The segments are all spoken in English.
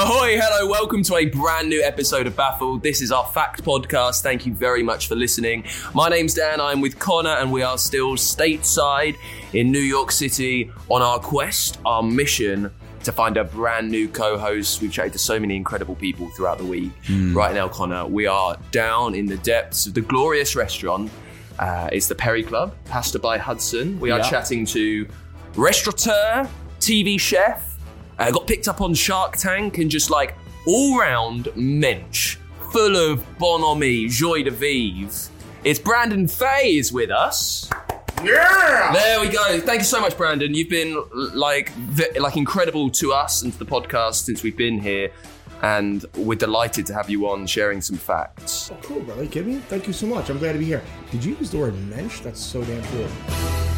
Ahoy, hello, welcome to a brand new episode of Baffled. This is our fact podcast. Thank you very much for listening. My name's Dan, I'm with Conor, and we are still stateside in New York City on our quest, our mission to find a brand new co host. We've chatted to so many incredible people throughout the week. Right now, Conor, we are down in the depths of the glorious restaurant. Uh, it's the Perry Club, Pasta by Hudson. We are Yeah. chatting to restaurateur, TV chef, uh, got picked up on Shark Tank and just like all round mensch, full of bonhomie, joie de vivre. It's Brandon Fay is with us. Yeah! There we go. Thank you so much, Brandon. You've been like like incredible to us and to the podcast since we've been here, and we're delighted to have you on sharing some facts. Oh, cool, brother. You kidding me? Thank you so much. I'm glad to be here. Did you use the word mensch? That's so damn cool.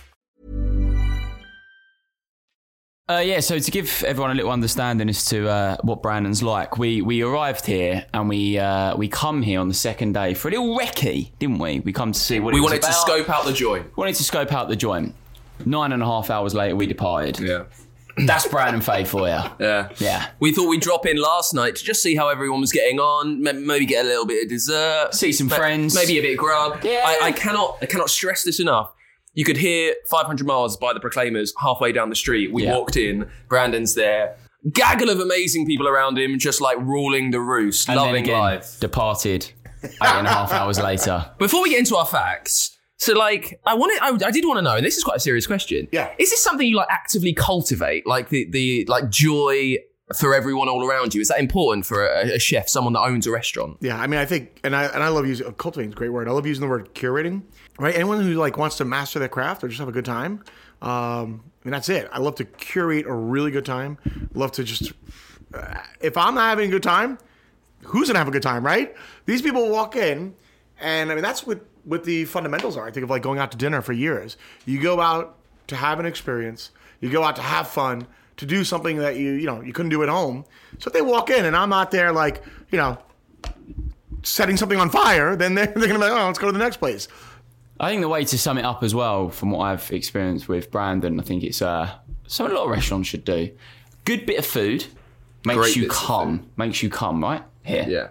Uh, yeah, so to give everyone a little understanding as to uh, what Brandon's like, we we arrived here and we uh, we come here on the second day for a little recce, didn't we? We come to see what We it was wanted to scope out the joint. wanted to scope out the joint. Nine and a half hours later, we departed. Yeah. That's Brandon Fay for you. Yeah. Yeah. We thought we'd drop in last night to just see how everyone was getting on, maybe get a little bit of dessert, See some ma- friends. maybe a bit of grub. Yeah. I, I cannot, I cannot stress this enough. You could hear 500 miles by the Proclaimers halfway down the street. We Yeah. walked in, Brandon's there, gaggle of amazing people around him, just like ruling the roost, And then loving again, life. departed eight and a half hours later. Before we get into our facts, so like I wanted, I, I did want to know, and this is quite a serious question. Yeah. is this something you like actively cultivate, like the the like joy for everyone all around you? Is that important for a, a chef, someone that owns a restaurant? Yeah, I mean, I think, and I and I love using cultivating is a great word. I love using the word curating. Right, anyone who like wants to master their craft or just have a good time, um, I that's it. I love to curate a really good time. Love to just, uh, if I'm not having a good time, who's gonna have a good time, right? These people walk in, and I mean, that's what what the fundamentals are. I think of like going out to dinner for years. You go out to have an experience. You go out to have fun. To do something that you you know you couldn't do at home. So if they walk in and I'm not there like you know setting something on fire, then they're, they're gonna be like, oh, let's go to the next place. I think the way to sum it up as well, from what I've experienced with Brandon, I think it's uh, something a lot of restaurants should do. Good bit of food makes Great you come, makes you come, right? Here. Yeah.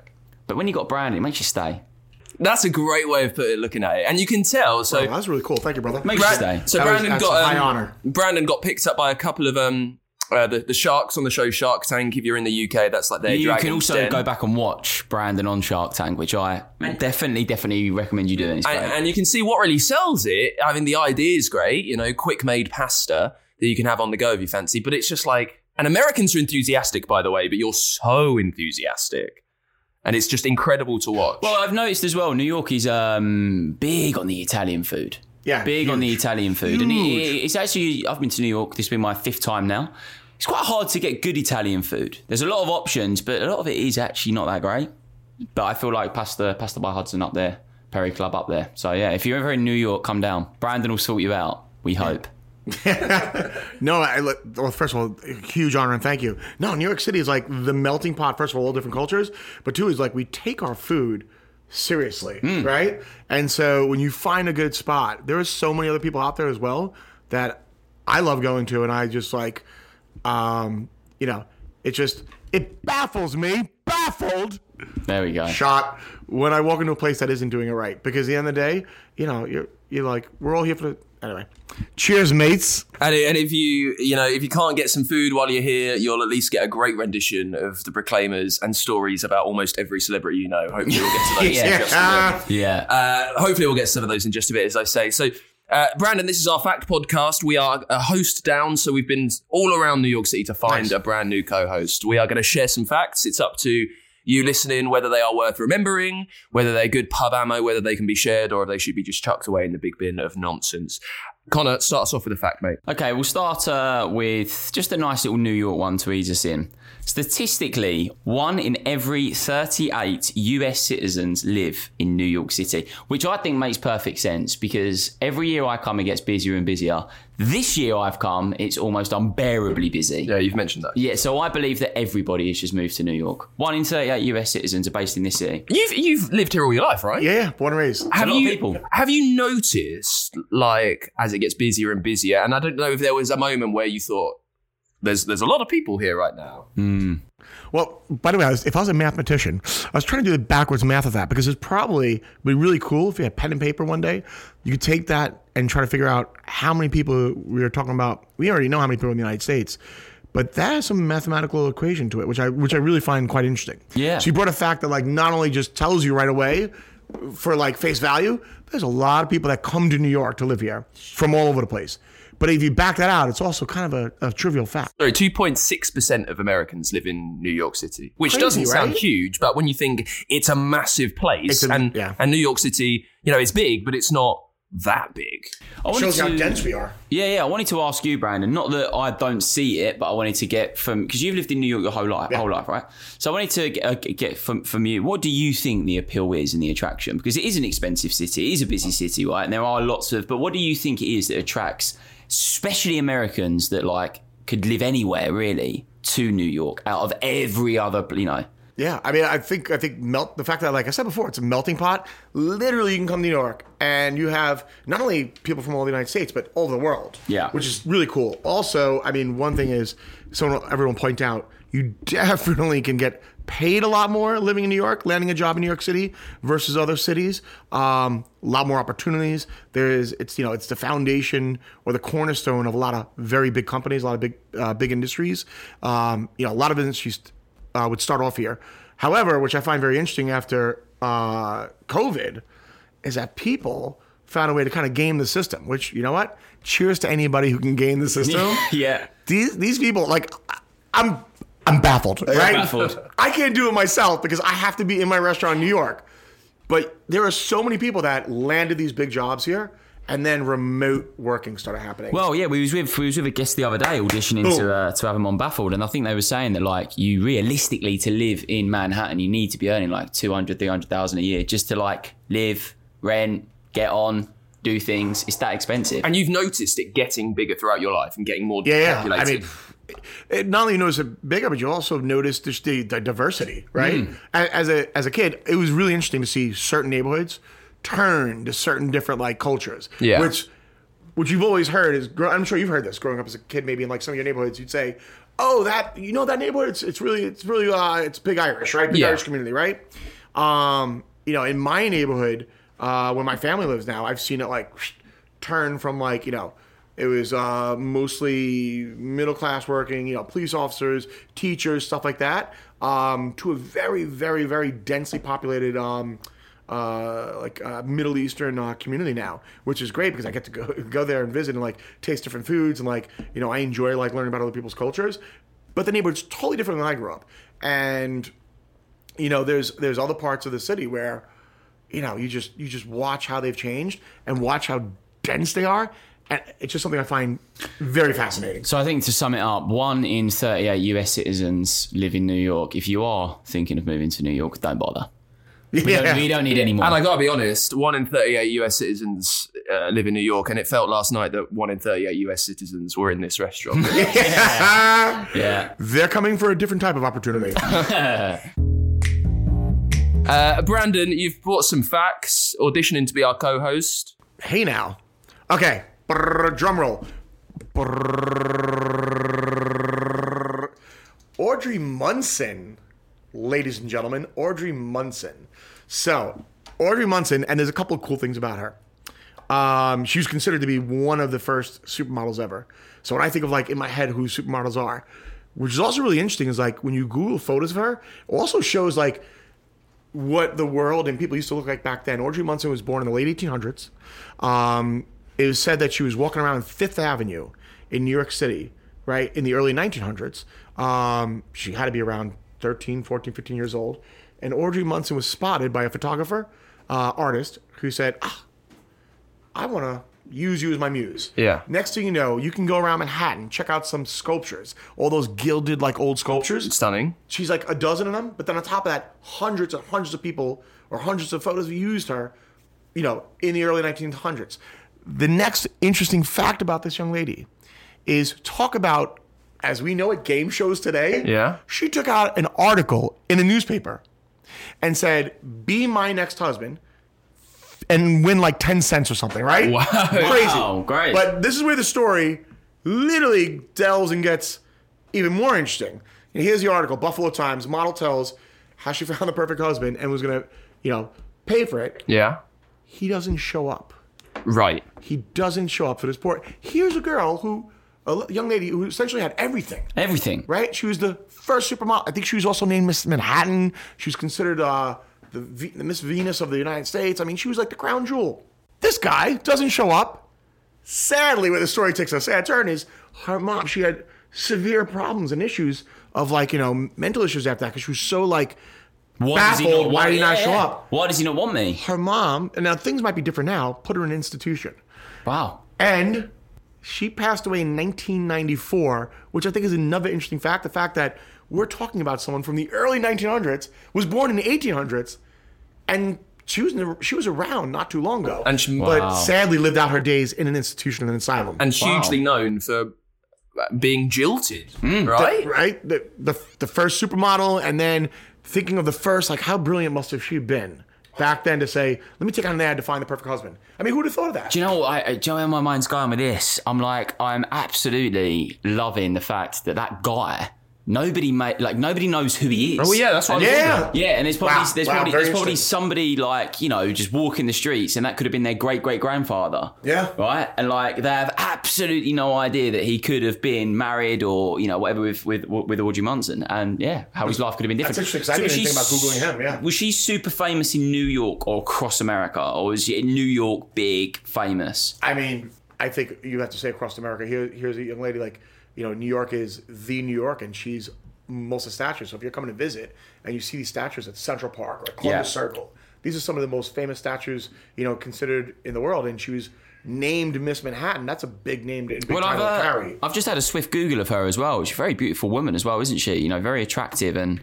But when you got Brandon, it makes you stay. that's a great way of putting it looking at it, and you can tell. So Oh, that's really cool. Thank you, brother. Makes you stay. so That Brandon that's got a high um, honor. Brandon got picked up by a couple of um. Uh, the, the sharks on the show Shark Tank. If you're in the UK, that's like their You can also Den. go back and watch Brandon on Shark Tank, which I definitely, definitely recommend you doing. And, and you can see what really sells it. I mean, the idea is great, you know, quick made pasta that you can have on the go if you fancy, but it's just like, and Americans are enthusiastic, by the way, but you're so enthusiastic. And it's just incredible to watch. well, I've noticed as well, New York is um, big on the Italian food. Yeah, big on the. Italian food, and it, it's actually I've been to New York. This has been my fifth time now. It's quite hard to get good Italian food. There's a lot of options, but a lot of it is actually not that great. But I feel like pasta, pasta by Hudson up there, Perry Club up there. So yeah, if you're ever in New York, come down. Brandon will sort you out. We hope. No, I, well, first of all, huge honor and thank you. No, New York City is like the melting pot, first of all, all different cultures, but two is like we take our food seriously, hmm. right? And so when you find a good spot, there are so many other people out there as well that I love going to, and I just like, um, you know, it just it baffles me, baffled There we go. shot when I walk into a place that isn't doing it right. Because at the end of the day, you know, you're you're like we're all here for the Anyway, cheers, mates. And, and if you you know if you can't get some food while you're here, you'll at least get a great rendition of the Proclaimers and stories about almost every celebrity you know. Hopefully, we'll get to those. in just a bit. Yeah. Uh, hopefully, we'll get some of those in just a bit, as I say. So, uh, Brandon, this is our fact podcast. We are a host down, so we've been all around New York City to find Nice. a brand new co-host. We are going to share some facts. It's up to you listening whether they are worth remembering, whether they're good pub ammo, whether they can be shared, or if they should be just chucked away in the big bin of nonsense. Conor, start us off with a fact, mate. Okay, we'll start uh, with just a nice little New York one to ease us in. Statistically, one in every 38 US citizens live in New York City, which I think makes perfect sense because every year I come, it gets busier and busier. This year I've come, it's almost unbearably busy. Yeah, you've mentioned that. Yeah, so I believe that everybody has just moved to New York. One in 38 US citizens are based in this city. You've you've lived here all your life, right? Yeah, yeah, born and raised. Have lot of you people. have you noticed like as it gets busier and busier? And I don't know if there was a moment where you thought there's there's a lot of people here right now. Hmm. Well, by the way, I was, if I was a mathematician, I was trying to do the backwards math of that because it's probably would be really cool if you had pen and paper one day. You could take that and try to figure out how many people we are talking about. We already know how many people in the United States, but that has some mathematical equation to it, which I which I really find quite interesting. Yeah. So you brought a fact that like not only just tells you right away for like face value, there's a lot of people that come to New York to live here from all over the place. But if you back that out, it's also kind of a, a trivial fact. Sorry, two point six percent of Americans live in New York City, which Crazy, doesn't sound right? huge, but when you think it's a massive place, a- and yeah. and New York City, you know, it's big, but it's not that big. I wanted Shows you how to- dense we are. Yeah, yeah. I wanted to ask you, Brandon. Not that I don't see it, but I wanted to get from because you've lived in New York your whole life, whole life, right? So I wanted to get, uh, get from from you. What do you think the appeal is and the attraction? Because it is an expensive city, it is a busy city, right? And there are lots of. But what do you think it is that attracts, especially Americans that like could live anywhere really to New York out of every other, you know? Yeah, I mean, I think I think melt the fact that, like I said before, it's a melting pot. Literally, you can come to New York and you have not only people from all the United States, but all over the world. Yeah. which is really cool. Also, I mean, one thing is, someone everyone point out, you definitely can get paid a lot more living in New York, landing a job in New York City versus other cities. Um, a lot more opportunities. There is, it's you know, it's the foundation or the cornerstone of a lot of very big companies, a lot of big uh, big industries. Um, you know, a lot of industries uh, would start off here. However, which I find very interesting after uh, COVID, is that people found a way to kind of game the system. Which you know what? Cheers to anybody who can game the system. Yeah. These these people like I'm I'm baffled. Right? baffled. I can't do it myself because I have to be in my restaurant in New York. But there are so many people that landed these big jobs here, and then remote working started happening. Well, yeah, we was with we was with a guest the other day auditioning to uh, to have him on Baffled, and I think they were saying that like you realistically to live in Manhattan, you need to be earning like 200, 300,000 a year just to like live, rent, get on, do things. It's that expensive. And you've noticed it getting bigger throughout your life and getting more Yeah, yeah. I mean, it, not only notice it bigger, but you also notice just the, the diversity, right? A- As a as a kid, it was really interesting to see certain neighborhoods turn to certain different like cultures. Yeah. Which which you've always heard is I'm sure you've heard this growing up as a kid, maybe in like some of your neighborhoods, you'd say, "Oh, that you know that neighborhood, it's, it's really it's really uh it's big Irish, right? Big Yeah. Irish community, right?" Um, you know, in my neighborhood, uh, where my family lives now, I've seen it like turn from like you know it was uh, mostly middle class working, you know, police officers, teachers, stuff like that, um, to a very, very, very densely populated, um, uh, like uh, Middle Eastern uh, community now, which is great because I get to go go there and visit and like taste different foods and like you know I enjoy like learning about other people's cultures. But the neighborhood's totally different than I grew up, and you know there's there's other parts of the city where you know you just you just watch how they've changed and watch how dense they are and it's just something i find very fascinating So I think to sum it up, one in 38 US citizens live in New York. If you are thinking of moving to New York, don't bother. We, don't, we don't need any more. And I gotta be honest, one in 38 US citizens uh, live in New York, and it felt last night that one in 38 US citizens were in this restaurant. yeah. they're coming for a different type of opportunity uh, Brandon, you've brought some facts, auditioning to be our co host. hey now okay Drum roll audrey munson ladies and gentlemen audrey munson so audrey munson and there's a couple of cool things about her Um, she was considered to be one of the first supermodels ever. So when I think of like in my head who supermodels are, which is also really interesting, is like when you Google photos of her, it also shows like what the world and people used to look like back then. Audrey Munson was born in the late 1800s. Um, it was said that she was walking around Fifth Avenue in New York City, right, in the early 1900s. Um, she had to be around 13, 14, 15 years old. And Audrey Munson was spotted by a photographer, uh, artist, who said, ah, I want to use you as my muse. Yeah. Next thing you know, you can go around Manhattan, check out some sculptures, all those gilded, like old sculptures. Stunning. She's like a dozen of them, but then on top of that, hundreds and hundreds of people or hundreds of photos used her, you know, in the early 1900s. The next interesting fact about this young lady is talk about, as we know at game shows today. Yeah. She took out an article in a newspaper and said, Be my next husband and win like 10 cents or something, right? Wow. Crazy. Wow, great. But this is where the story literally delves and gets even more interesting. Here's the article Buffalo Times model tells how she found the perfect husband and was going to, you know, pay for it. Yeah. He doesn't show up. Right. He doesn't show up for this poor. Here's a girl who, a young lady who essentially had everything, Everything. right? She was the first supermodel. I think she was also named Miss Manhattan. She was considered uh, the, v- the Miss Venus of the United States. I mean, she was like the crown jewel. This guy doesn't show up. Sadly, where the story takes a sad turn is her mom. She had severe problems and issues of like you know mental issues after that because she was so like Why baffled. Why did he not yeah, show yeah. up? Why does he not want me? Her mom, and now things might be different now. Put her in an institution. Wow. And she passed away in 1994, which I think is another interesting fact. The fact that we're talking about someone from the early 1900s, was born in the 1800s, and she was in the, she was around not too long ago. And she- but Wow. sadly lived out her days in an institution, and an asylum. And hugely known for being jilted, mm, right? right, the, the the first supermodel, and then thinking of the first, like how brilliant must have she been back then to say, let me take on an ad to find the perfect husband. I mean, who'd have thought of that? Do you know what? I, I- do you know where my mind's going with this? I'm like, I'm absolutely loving the fact that that guy, nobody made, like, nobody knows who he is. Oh yeah, that's what. I'm saying. Yeah. Yeah, and there's probably Wow, there's wow, probably very there's probably somebody like you know just walking the streets, and that could have been their great great grandfather. Yeah. right. And like they have absolutely no idea that he could have been married or you know whatever with with with Audrey Munson, and yeah, how his life could have been different. That's interesting, 'cause I didn't was she think about Googling him, yeah. was she super famous in New York or across America, or was she in New York big famous? I mean, I think you have to say across America. Here, here's a young lady like, you know, New York is the New York, and she's most of the statues. So if you're coming to visit and you see these statues at Central Park or Columbus Yeah. Circle, these are some of the most famous statues, you know, considered in the world. And she was named Miss Manhattan. That's a big name to big Well, I've, uh, carry. I've just had a swift Google of her as well. She's a very beautiful woman as well, isn't she? You know, very attractive and,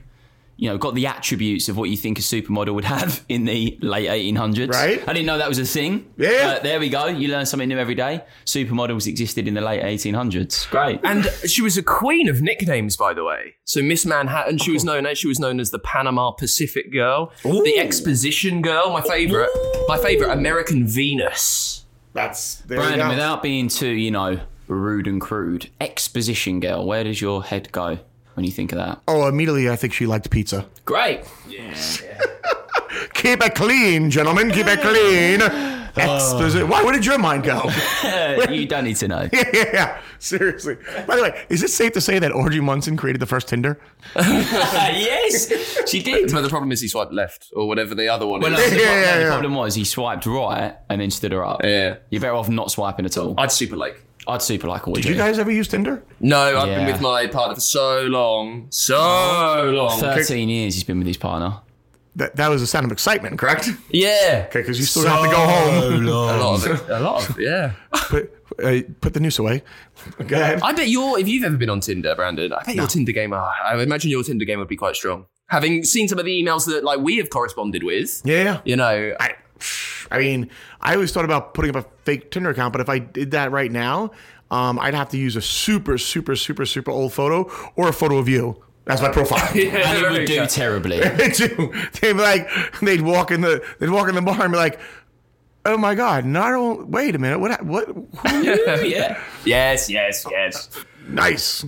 you know, got the attributes of what you think a supermodel would have in the late 1800s. Right. I didn't know that was a thing. Yeah. Uh, there we go. You learn something new every day. Supermodels existed in the late 1800s. Great. And she was a queen of nicknames, by the way. So Miss Manhattan, she was known as she was known as the Panama Pacific Girl, the Exposition Girl, my favorite, my favorite, American Venus. That's there you Brandon, go. without being too, you know, rude and crude, exposition girl, where does your head go when you think of that? oh, immediately I think she liked pizza. Great. Yeah. Keep it clean, gentlemen. Keep it clean. Exposi- Why? Where did your mind go? you don't need to know. yeah, yeah, yeah. seriously. By the way, is it safe to say that Audrey Munson created the first Tinder? yes, she did. But the problem is he swiped left or whatever the other one Well, no, is. the, Yeah, problem, yeah, no, the yeah. problem was he swiped right and then stood her up. Yeah. You're better off not swiping at all. I'd super like. I'd super like Audrey. Did you guys ever use Tinder? No, I've been with my partner for so long, so long. 13 years he's been with his partner. That, that was a sound of excitement, correct? Yeah, Okay, because you still have to go home. a lot of it. A lot of it, yeah. Put, uh, put the noose away. Go ahead. I bet you're, if you've ever been on Tinder, Brandon, I bet your Tinder game, uh, I imagine your Tinder game would be quite strong. Having seen some of the emails that like we have corresponded with, Yeah, yeah. you know, I, I mean, I always thought about putting up a fake Tinder account, but if I did that right now, um, I'd have to use a super, super, super, super old photo or a photo of you. That's my profile. And it would do terribly. They do. They'd be like, they'd walk in the, they'd walk in the bar and be like, "Oh my god, not only, wait a minute, what, what, who, yeah. yes, yes, yes. nice."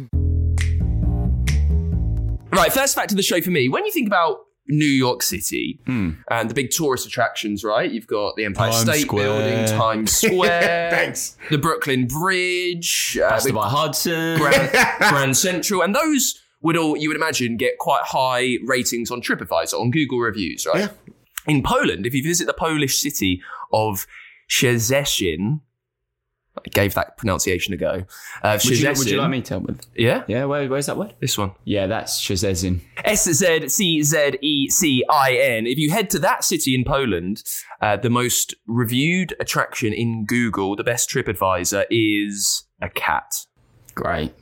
Right, first fact of the show for me. When you think about New York City and the big tourist attractions, right? You've got the Empire Times State Square. Building, Times Square, Thanks. the Brooklyn Bridge, uh, the by Hudson. Grand, Grand Central, and those would all you would imagine get quite high ratings on TripAdvisor on Google reviews, right? Yeah. In Poland, if you visit the Polish city of Szczecin, I gave that pronunciation a go. Uh, would, you, would you like me to help with? Yeah, Yeah, where, where's that word? this one. Yeah, that's Szczecin. S Z C Z E C I N. If you head to that city in Poland, uh, the most reviewed attraction in Google, the best TripAdvisor, is a cat. Great.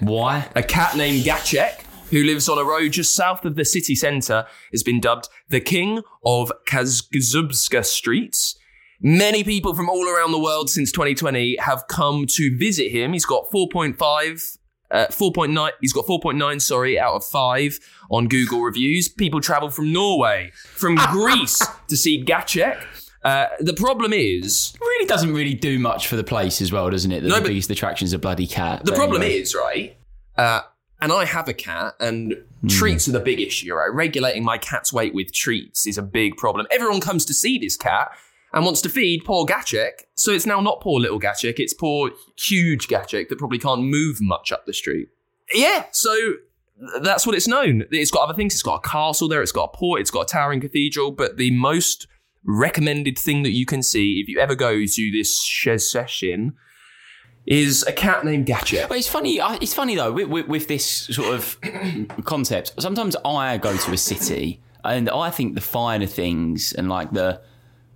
Why? A cat named Gacek, who lives on a road just south of the city centre, has been dubbed the king of Kaszubska streets. Many people from all around the world since 2020 have come to visit him. He's got 4.5, uh, 4.9, he's got 4.9, sorry, out of 5 on Google reviews. People travel from Norway, from Greece to see Gacek. Uh, the problem is, Really doesn't really do much for the place as well, doesn't it? That No, the biggest attraction's a bloody cat. The problem anyway. is, right? Uh, and I have a cat, and Hmm. treats are the big issue, right? Regulating my cat's weight with treats is a big problem. Everyone comes to see this cat and wants to feed poor Gacek. So it's now not poor little Gacek, it's poor huge Gacek that probably can't move much up the street. Yeah, so that's what it's known. It's got other things. It's got a castle there, it's got a port, it's got a towering cathedral, but the most recommended thing that you can see if you ever go to this Szczecin is a cat named. But it's funny. It's funny though with, with, with this sort of concept. Sometimes I go to a city and I think the finer things and like the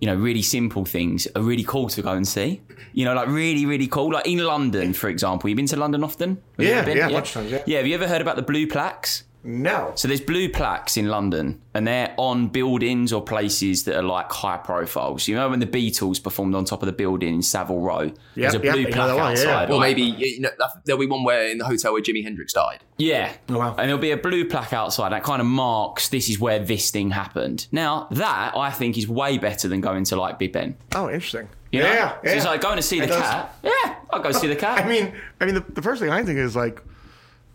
you know really simple things are really cool to go and see. You know, like really really cool. Like in London, for example. you've been to London often? Have Yeah, yeah, of times, yeah. Yeah. Have you ever heard about the blue plaques? No. So there's blue plaques in London, and they're on buildings or places that are like high profile. So you know when the Beatles performed on top of the building in Savile Row, there's a yeah, blue I plaque that one, yeah, yeah. outside. Or like- maybe you know, there'll be one where in the hotel where Jimi Hendrix died. Yeah. Oh, wow. And there'll be a blue plaque outside that kind of marks this is where this thing happened. Now, that I think is way better than going to like Big Ben. Oh, interesting. You know? yeah, yeah. So it's like going to see It the does. cat. Yeah, I'll go see the cat. I mean, I mean, the, the first thing I think is like,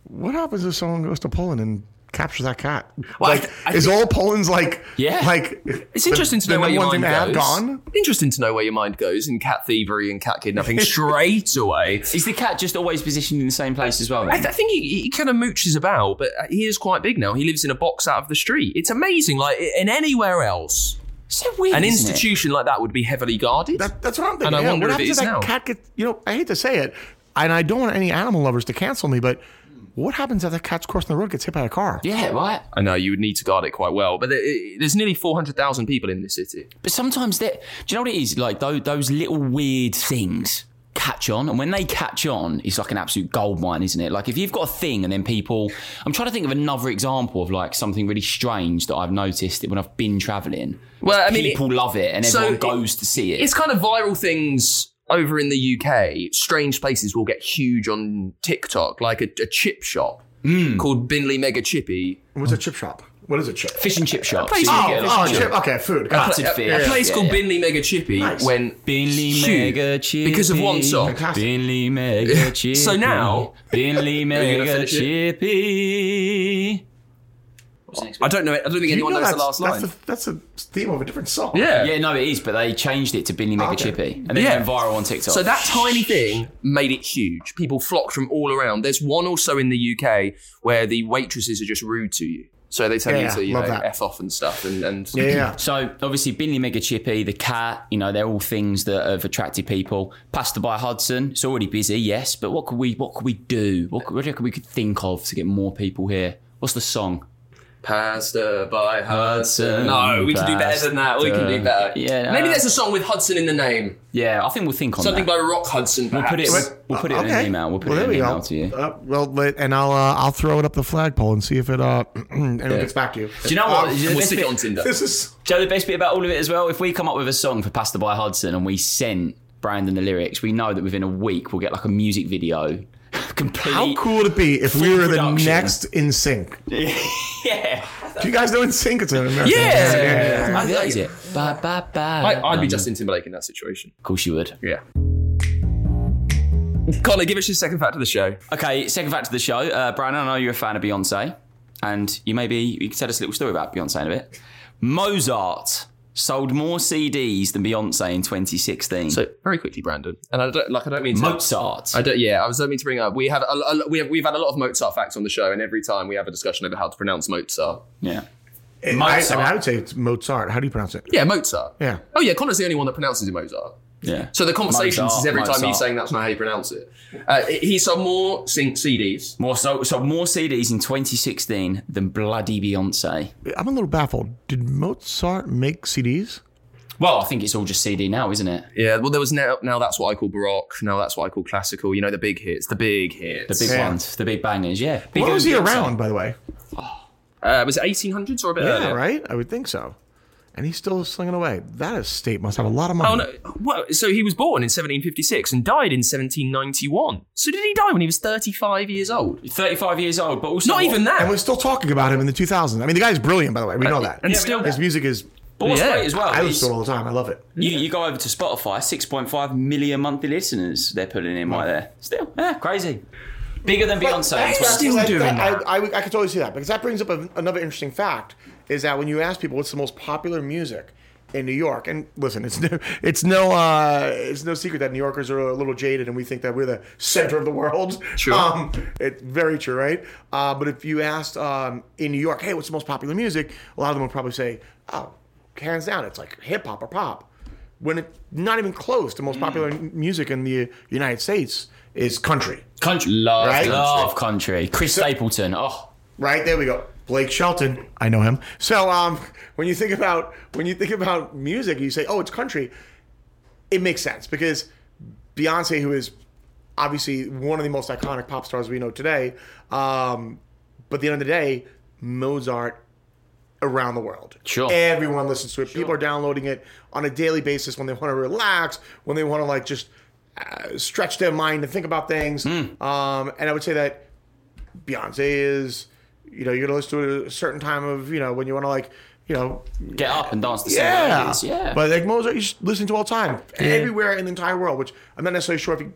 what happens if someone goes to Poland and captures that cat? Well, I like, th- I is all Poland's like, Yeah. like It's interesting to know where your mind they have goes. gone. Interesting to know where your mind goes in cat thievery and cat kidnapping straight away. is the cat just always positioned in the same place as well? I, th- I think he, he kind of mooches about, but uh, he is quite big now. He lives in a box out of the street. It's amazing. Like in anywhere else, so weird. an isn't it? institution like that would be heavily guarded. That, that's what I'm thinking. And I yeah, wonder what if it happens that now. cat gets? You know, I hate to say it, and I don't want any animal lovers to cancel me, but what happens if that cat's crossing the road gets hit by a car? Yeah, right. I know you would need to guard it quite well, but there's nearly 400,000 people in this city. But sometimes that, do you know what it is? Like those, those little weird things catch on, and when they catch on, it's like an absolute gold mine, isn't it? Like if you've got a thing, and then people, I'm trying to think of another example of like something really strange that I've noticed when I've been traveling. Well, I mean, people love it, and so everyone it- goes to see it. It's kind of viral things over in the UK. Strange places will get huge on TikTok, like a, a chip shop Hmm. called Binley Mega Chippy. What's a chip shop? What is a chip? Fish and chip shop. place- Oh, Oh, fish and chip. Okay, food. Got it. Battered fish. A place Yeah, called yeah. Binley Mega Chippy Nice. when Binley huge Mega Chippy. because of one song. Fantastic. Binley Mega Chippy. So now- Binley Mega Chippy. Mega finish it? Chippy. I don't know. I don't think You anyone know knows the that's, last line. that's, the, that's the theme of a different song. yeah. Yeah, no, it is, but they changed it to Binley Mega Okay. Chippy, and then Yeah. it went viral on TikTok. So that tiny thing made it huge. People flocked from all around. There's one also in the UK where the waitresses are just rude to you. So they tell Yeah, you to, you know, that. F off and stuff. And, and Yeah, yeah. So obviously, Binley Mega Chippy, the cat, you know, they're all things that have attracted people. Pasta by Hudson, it's already busy, yes, but what could we, what could we do? What could, what do you reckon we could think of to get more people here? What's the song? Pasta by Hudson. Hudson, No, we can do better than that. We can do better. Yeah, Maybe uh, there's a song with Hudson in the name. Yeah, I think we'll think on Something that. by Rock Hudson. we'll put it. perhaps. We'll put it in an email. We'll put Well, it there in we an go. email to you. Uh, well, let- and I'll uh, I'll throw it up the flagpole and see if it uh anyone gets back to you. Do you know what? Um, The we'll best stick it bit- on Tinder. This is Joe, the best bit about all of it as well, if we come up with a song for Pasta by Hudson and we sent Brandon the lyrics, we know that within a week we'll get like a music video. Completely. how cool would it be if we Full were the next NSYNC? Yeah. Do you guys know NSYNC? It's an American. Yeah. band. Maybe that is it. Bye, bye, bye. I, I'd be Justin Timberlake in that situation. Of course you would. Yeah. Conor, give us your second fact of the show. Okay, second fact of the show. Uh, Brandon, I know you're a fan of Beyonce. and you maybe you can tell us a little story about Beyonce in a bit. Mozart sold more CDs than Beyonce in 2016. So very quickly, Brandon, and I don't like I don't mean to. Mozart. I don't. Yeah, I was don't mean to bring up. We have a, a, we have we've had a lot of Mozart facts on the show, and every time we have a discussion over how to pronounce Mozart. yeah. I, I, mean, I would say it's Mozart. How do you pronounce it? Yeah, Mozart. Yeah. Oh yeah, Conor's the only one that pronounces it Mozart. Yeah. So the conversations Mozart, is every time Mozart. he's saying that's not how you pronounce it. Uh, he sold more sing- CDs. More so, so more CDs in 2016 than bloody Beyonce. I'm a little baffled. Did Mozart make CDs? Well, I think it's all just CD now, isn't it? Yeah. Well, there was now now that's what I call baroque. Now that's what I call classical. You know the big hits, the big hits. The big Yeah. ones, the big bangers. Yeah. Bigger When was he around, by the way? Uh, was it 1800s or a bit Yeah, earlier? right? I would think so. And he's still slinging away. That estate must have a lot of money. Oh no! Well, so he was born in 1756 and died in 1791. So did he die when he was 35 years old? 35 years old, but also Not even that. And we're still talking about him in the 2000s. I mean, the guy's brilliant, by the way. We uh, know that. and Yeah, still, His music is. But what's Yeah. great as well, I listen to it all the time. I love it. you, you go over to Spotify, 6.5 million monthly listeners they're putting in right there. Still, yeah, crazy. Bigger than Beyonce. in That's- 2016. Still that- doing that- I, I, I could totally see that because that brings up a, another interesting fact is that when you ask people what's the most popular music in New York, and listen, it's no, it's no, uh, it's no secret that New Yorkers are a little jaded and we think that we're the center of the world. Sure. Um, it's very true, right? Uh, but if you asked um, in New York, hey, what's the most popular music? A lot of them would probably say, oh, hands down, it's like hip hop or pop. When it's not even close, the most popular m- music in the United States is country. Country. Love Right? Love country. Chris Stapleton. Oh, Right there we go. Blake Shelton. I know him. So um, when you think about when you think about music, you say, "Oh, it's country." It makes sense because Beyonce, who is obviously one of the most iconic pop stars we know today, um, but at the end of the day, Mozart around the world. Sure. Everyone listens to it. People are downloading it on a daily basis when they want to relax, when they want to like just uh, stretch their mind and think about things. Hmm. Um, and I would say that Beyonce is, you know, you're gonna listen to it at a certain time of, you know, when you want to like, you know, get up and dance the same yeah, ways. Yeah. But like Mozart, you should listen to all the time, everywhere in the entire world. Which I'm not necessarily sure if you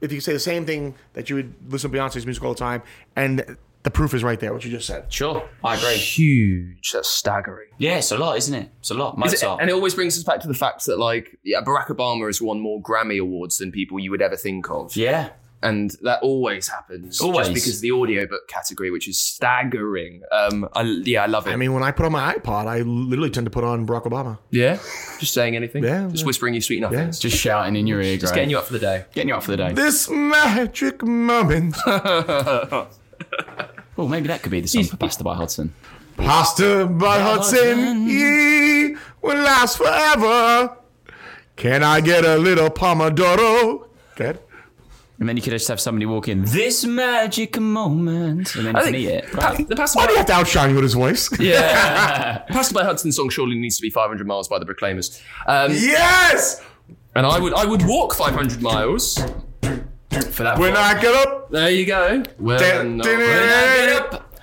if you could say the same thing that you would listen to Beyonce's music all the time, and the proof is right there. What you just said. sure, I agree. huge. That's staggering. Yeah, it's a lot, isn't it? It's a lot. Is it- and it always brings us back to the fact that, like, yeah, Barack Obama has won more Grammy awards than people you would ever think of. yeah. And that always happens. Always. Just because of the audiobook category, which is staggering. Um, I, yeah, I love it. I mean, when I put on my iPod, I literally tend to put on Barack Obama. yeah? Just saying anything? Yeah, Just yeah. whispering you sweet nothings. Just shouting in your ear, Just great. getting you up for the day. Getting you up for the day. This magic moment, well, maybe that could be the song for Pasta by Hudson. pasta by Hudson, ye will last forever. Can I get a little pomodoro? Good. And then you could just have somebody walk in, this magic moment, and then you I can think eat it. Pa- the Pasta Why do you have to outshine you with his voice? yeah. Pasta by Hudson song surely needs to be 500 miles by the Proclaimers. Um, yes. and I would I would walk 500 miles. For that When. I get up, There you go. Well, Dun, no, dun, when I get up.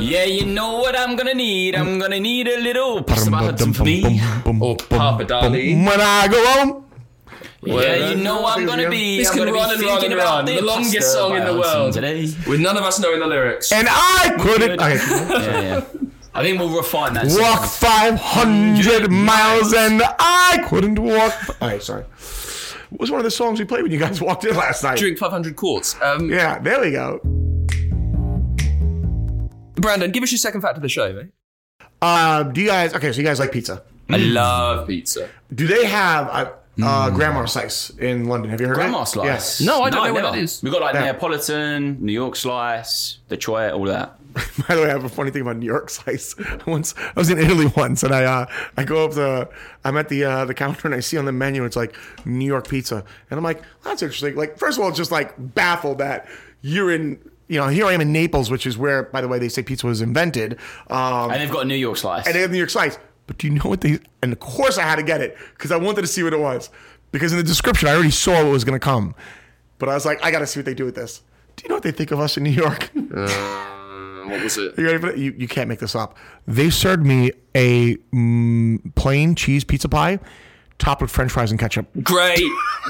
Yeah, you know what I'm gonna need. I'm gonna need a little Pasta by Hudson for me. Or pappardelle. When I go home, Yeah, you know I'm gonna be. This I'm can gonna run be and run thinking and about run. The longest Pasta song in the world. Today. With none of us knowing the lyrics. and I couldn't. Okay. Yeah, yeah. I think we'll refine that. Walk song. 500 miles and I couldn't walk. All right, sorry. What was one of the songs we played when you guys walked in last night? Drink 500 quarts. Um, Yeah, there we go. Brandon, give us your second fact of the show, mate. Uh, do you guys? Okay, so you guys like pizza? I love pizza. Do they have a uh, Grandma Slice in London? Have you heard Grandma of it? slice. Yes. No, I don't know what that is. We've got like Yeah. Neapolitan, New York slice, Detroit, all that. By the way, I have a funny thing about New York slice. Once I was in Italy once, and I uh, I go up the I'm at the uh, the counter and I see on the menu it's like New York pizza, and I'm like, that's interesting. Like, first of all, just like baffled that you're in. You know, here I am in Naples, which is where, by the way, they say pizza was invented. Um, And they've got a New York slice. and they have New York slice. But do you know what they? And of course, I had to get it because I wanted to see what it was. Because in the description, I already saw what was going to come. But I was like, I got to see what they do with this. Do you know what they think of us in New York? Um, what was it? You, ready for that? you, you can't make this up. They served me a mm, plain cheese pizza pie topped with French fries and ketchup. Great,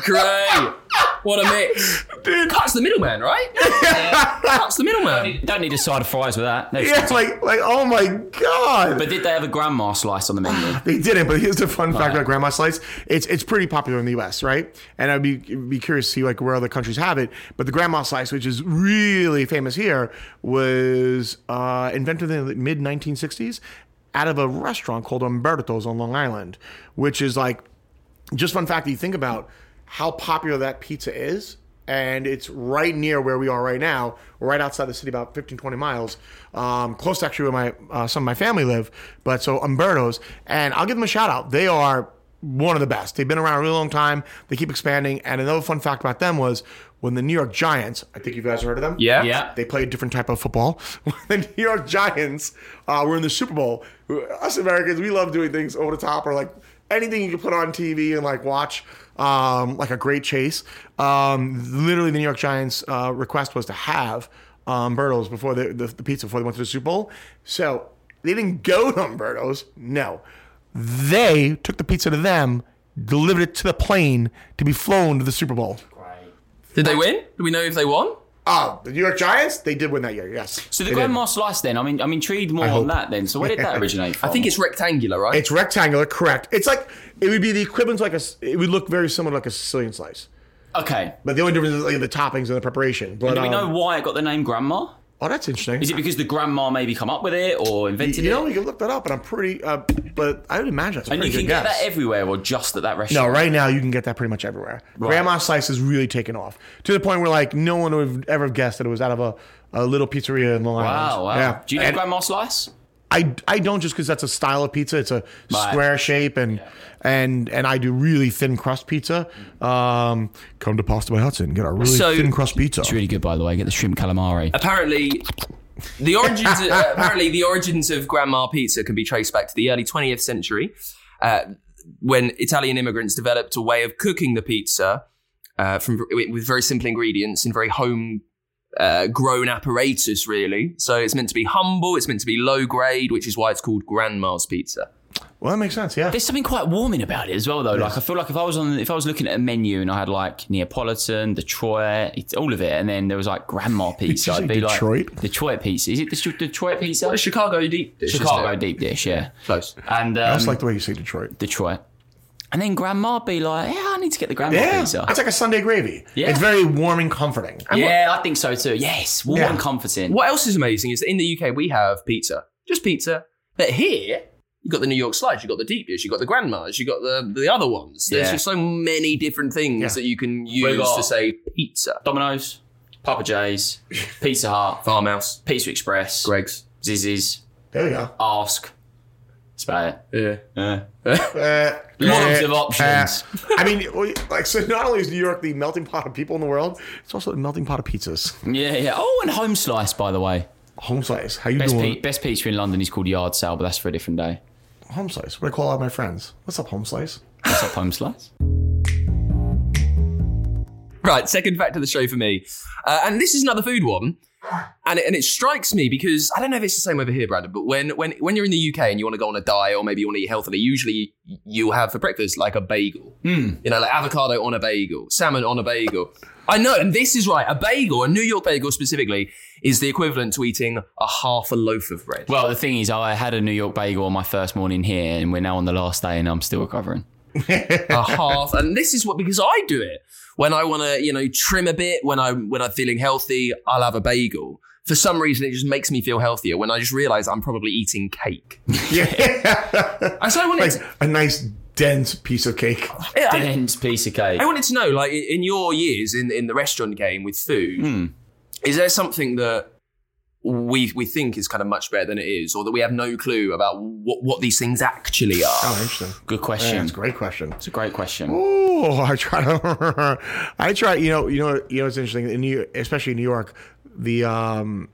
great. What a mix. Cuts the middleman, right? Cuts the middleman. Don't need a side of fries with that. No, Yeah, like like oh my god. But did they have a grandma slice on the menu? They didn't, but here's the fun fact about grandma slice. It's it's pretty popular in the U.S., right? And I'd be be curious to see like where other countries have it. But the grandma slice, which is really famous here, was uh, invented in the mid 1960s out of a restaurant called Umberto's on Long Island, which is like just fun fact. that You think about how popular that pizza is. And it's right near where we are right now, right outside the city, about 15, 20 miles, um, close to actually where my uh, some of my family live. But so Umberto's, and I'll give them a shout out. They are one of the best. They've been around a really long time. They keep expanding. And another fun fact about them was when the New York Giants, I think you guys heard of them. Yeah. Yeah. They play a different type of football. When the New York Giants uh, were in the Super Bowl, us Americans, we love doing things over the top or like anything you can put on TV and like watch, um, like a great chase. Um, literally, the New York Giants' uh, request was to have um, Umberto's before the, the, the pizza before they went to the Super Bowl. So they didn't go to Umberto's. No, they took the pizza to them, delivered it to the plane to be flown to the Super Bowl. Did they win? Do we know if they won? Oh, the New York Giants, they did win that year. Yes. So the They did. grandma slice then, I mean, I'm intrigued more hope. on that then. So where did that originate from? I think it's rectangular, right? It's rectangular, correct. It's like it would be the equivalent to like a It would look very similar to like a Sicilian slice, Okay. but the only difference is like the toppings and the preparation. But Do we know um, why it got the name grandma? Oh, that's interesting. Is it because the grandma maybe come up with it or invented you know, it? you can look that up, and I'm pretty. Uh, but I would imagine that's And you can get guess. that everywhere or just at that restaurant. no, right now you can get that pretty much everywhere. Grandma slice has really taken off to the point where like no one would have ever guessed that it was out of a, a little pizzeria in Long Island. Wow, wow. Yeah. Do you know And- grandma slice? I, I don't just because that's a style of pizza. It's a Right. square shape and and and I do really thin crust pizza. Um, come to Pasta by Hudson, get a really So- thin crust pizza. It's really good, by the way. Get the shrimp calamari. apparently the origins uh, apparently the origins of grandma pizza can be traced back to the early 20th century uh, when italian immigrants developed a way of cooking the pizza uh, from with very simple ingredients and very home uh, grown apparatus really so it's meant to be humble it's meant to be low grade which is why it's called grandma's pizza Well, that makes sense. Yeah. There's something quite warming about it as well, though. Like I feel like if I was on, if I was looking at a menu and I had like Neapolitan, Detroit, it's all of it, and then there was like grandma pizza, I'd be Detroit? like Detroit pizza. Is it the Detroit pizza? Well, chicago deep dish Chicago deep dish, yeah. close And um, I just like the way you say Detroit. Detroit. And then grandma would be like, yeah, I need to get the grandma Yeah, pizza. it's like a Sunday gravy. Yeah. It's very warming, comforting. yeah, I think so too. Yes, warm Yeah. and comforting. What else is amazing is that in the UK we have pizza, just pizza. But here you got the New York slice, you got the deep dish, you got the grandmas, you got the the other ones. There's Yeah. just so many different things Yeah. that you can use got- to say pizza. Domino's, Papa J's, Pizza Hut, Farmhouse, Pizza Express, Greggs. Zizzi's, There you go. Ask. That's about it. Yeah. Yeah. Uh, Lots uh, of options. uh, I mean, well, like so. Not only is New York the melting pot of people in the world, it's also the melting pot of pizzas. Yeah, yeah. Oh, and Home Slice, by the way. Home slice. How you Best, doing? pi- best pizza in London is called Yard Sale, but that's for a different day. Home slice. What do I call out my friends? What's up, home slice? What's up, Home Slice? Right, second fact of the show for me. Uh, and this is another food one. And it, and it strikes me because I don't know if it's the same over here, Brandon, but when, when, when you're in the UK and you want to go on a diet or maybe you want to eat healthily, usually you'll have for breakfast like a bagel. You know, like avocado on a bagel, salmon on a bagel. I know, and this is right. A bagel, a New York bagel specifically, is the equivalent to eating a half a loaf of bread. Well, the thing is, I had a New York bagel on my first morning here, and we're now on the last day, and I'm still recovering. a half, and this is what because I do it when I want to, you know, trim a bit. When I'm when I'm feeling healthy, I'll have a bagel. For some reason, it just makes me feel healthier. When I just realize I'm probably eating cake. Yeah, And so I wanted, like to, a nice dense piece of cake. Dense piece of cake. I wanted to know, like, in your years in in the restaurant game with food, is there something that we we think is kind of much better than it is, or that we have no clue about what what these things actually are? Oh, interesting. Good Yeah, question. that's a great question. It's a great question. Oh, I try to. I try. You know. You know. You know. It's interesting in New, especially in New York. The um,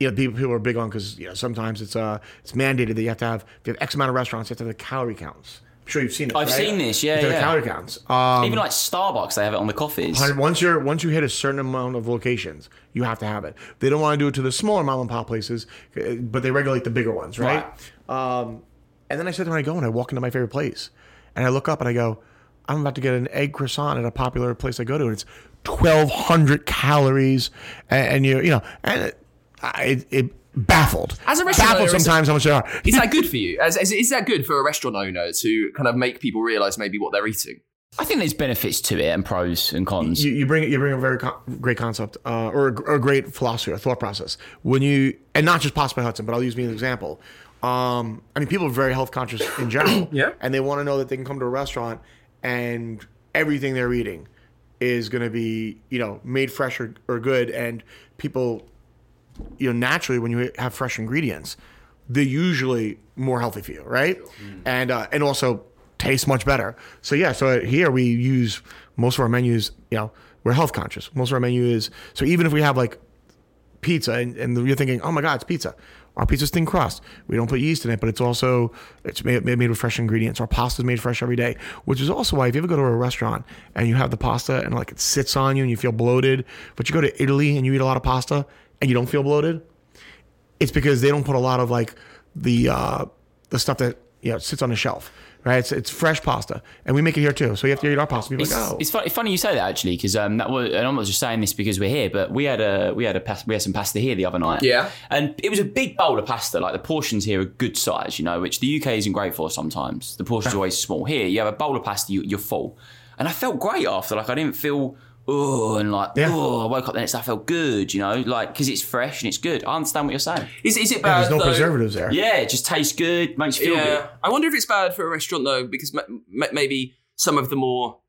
you know, people people are big on because you know sometimes it's uh it's mandated that you have to have if you have X amount of restaurants, you have to have the calorie counts. I'm sure you've seen it. I've right? seen this, yeah, You have to have yeah. calorie counts. Um, Even like Starbucks, they have it on the coffees. Once you're once you hit a certain amount of locations, you have to have it. They don't want to do it to the smaller mom and pop places, uh, but they regulate the bigger ones, right? Um, and then I sit there and I go and I walk into my favorite place, and I look up and I go, I'm about to get an egg croissant at a popular place I go to, and it's 1,200 calories, and, and you you know, and it, it, it baffled. As a restaurant baffled owner, is sometimes how much they are. Is that good for you? As, is, is that good for a restaurant owner to kind of make people realize maybe what they're eating? I think there's benefits to it and pros and cons. you, you bring you bring a very con- great concept uh, or, a, or a great philosophy or thought process when you and not just pasta by Hudson, but I'll use me as an example. Um, I mean, people are very health conscious in general, Yeah. and they want to know that they can come to a restaurant and everything they're eating is going to be you know made fresh or, or good, and people you know naturally when you have fresh ingredients, they're usually more healthy for you, right? And uh, and also taste much better. So yeah, so here we use most of our menus. You know, we're health conscious. Most of our menu is so even if we have like pizza and, and you're thinking, oh my god, it's pizza. Our pizza's thin crust. We don't put yeast in it, but it's also it's made, made with fresh ingredients. Our pasta's made fresh every day, which is also why if you ever go to a restaurant and you have the pasta and like it sits on you and you feel bloated, but you go to Italy and you eat a lot of pasta and you don't feel bloated, it's because they don't put a lot of like the uh, the stuff that you know sits on the shelf. Right, it's, it's fresh pasta, and we make it here too. So you have to eat our pasta. People It's, like, oh, it's, funny, funny you say that actually because um, that was, and I'm not just saying this because we're here, but we had a we had a pas- we had some pasta here the other night. Yeah. and it was a big bowl of pasta. Like the portions here are good size, you know, which the UK isn't great for sometimes. The portions are always small. Here, you have a bowl of pasta, you, you're full, and I felt great after. Like I didn't feel. Oh, and like, Yeah. oh, I woke up the next day, I felt good, you know, like, because it's fresh and it's good. I understand what you're saying. Is, is it yeah, bad? there's no though? preservatives there. Yeah, it just tastes good, makes you feel Yeah, good. I wonder if it's bad for a restaurant though, because m- m- maybe some of the more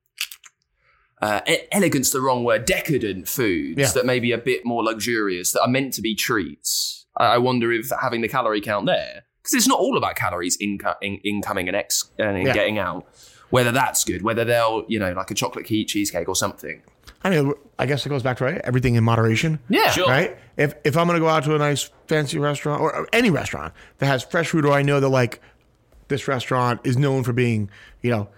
uh, e- elegant's the wrong word, decadent foods Yeah. that may be a bit more luxurious that are meant to be treats. I, I wonder if having the calorie count there, because it's not all about calories inco- in- incoming and ex and Yeah. getting out. Whether that's good, whether they'll you know like a chocolate key cheesecake or something. I mean, I guess it goes back to right, everything in moderation. Yeah, Sure. Right. If if I'm gonna go out to a nice fancy restaurant or any restaurant that has fresh food, or I know that like this restaurant is known for being, you know,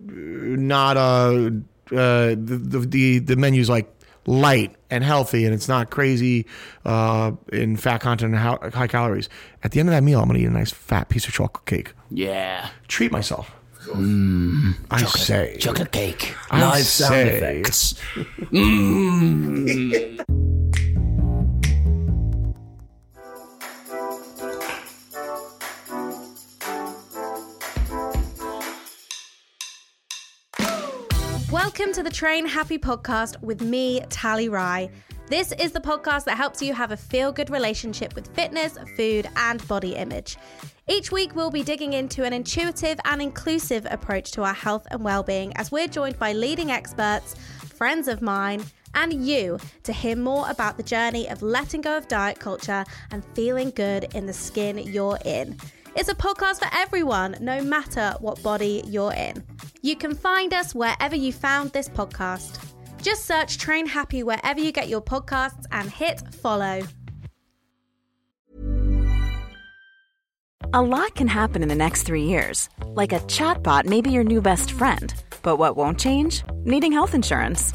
not uh, uh the the the, the menu's like light and healthy and it's not crazy uh in fat content and how, high calories. At the end of that meal, I'm gonna eat a nice fat piece of chocolate cake. Yeah. Treat myself. Hmm, I say. Chocolate cake. I say. Hmm. Welcome to the Train Happy podcast with me, Tally Rye. This is the podcast that helps you have a feel good relationship with fitness, food, and body image. Each week, we'll be digging into an intuitive and inclusive approach to our health and well being as we're joined by leading experts, friends of mine, and you to hear more about the journey of letting go of diet culture and feeling good in the skin you're in. It's a podcast for everyone, no matter what body you're in. You can find us wherever you found this podcast. Just search Train Happy wherever you get your podcasts and hit follow. A lot can happen in the next three years. Like a chatbot may be your new best friend. But what won't change? Needing health insurance.